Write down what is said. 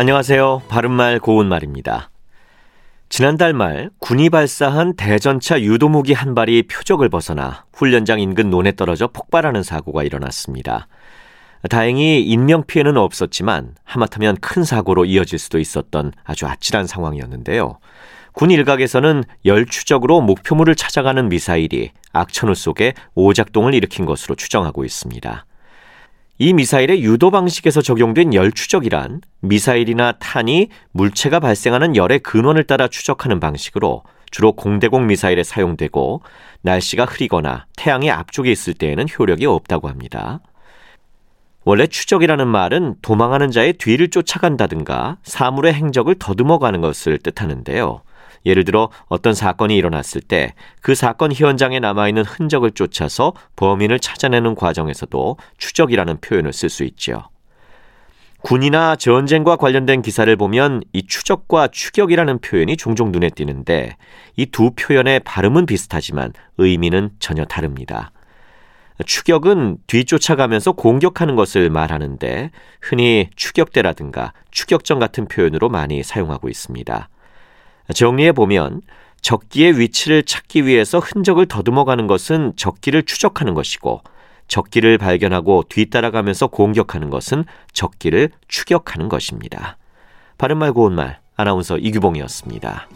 안녕하세요. 바른말 고운말입니다. 지난달 말 군이 발사한 대전차 유도무기 한 발이 표적을 벗어나 훈련장 인근 논에 떨어져 폭발하는 사고가 일어났습니다. 다행히 인명 피해는 없었지만 하마터면 큰 사고로 이어질 수도 있었던 아주 아찔한 상황이었는데요. 군 일각에서는 열추적으로 목표물을 찾아가는 미사일이 악천후 속에 오작동을 일으킨 것으로 추정하고 있습니다. 이 미사일의 유도 방식에서 적용된 열 추적이란 미사일이나 탄이 물체가 발생하는 열의 근원을 따라 추적하는 방식으로 주로 공대공 미사일에 사용되고 날씨가 흐리거나 태양이 앞쪽에 있을 때에는 효력이 없다고 합니다. 원래 추적이라는 말은 도망하는 자의 뒤를 쫓아간다든가 사물의 행적을 더듬어 가는 것을 뜻하는데요. 예를 들어 어떤 사건이 일어났을 때 그 사건 현장에 남아있는 흔적을 쫓아서 범인을 찾아내는 과정에서도 추적이라는 표현을 쓸 수 있죠. 군이나 전쟁과 관련된 기사를 보면 이 추적과 추격이라는 표현이 종종 눈에 띄는데 이 두 표현의 발음은 비슷하지만 의미는 전혀 다릅니다. 추격은 뒤쫓아가면서 공격하는 것을 말하는데 흔히 추격대라든가 추격전 같은 표현으로 많이 사용하고 있습니다. 정리해 보면 적기의 위치를 찾기 위해서 흔적을 더듬어 가는 것은 적기를 추적하는 것이고 적기를 발견하고 뒤따라가면서 공격하는 것은 적기를 추격하는 것입니다. 바른말 고운말 아나운서 이규봉이었습니다.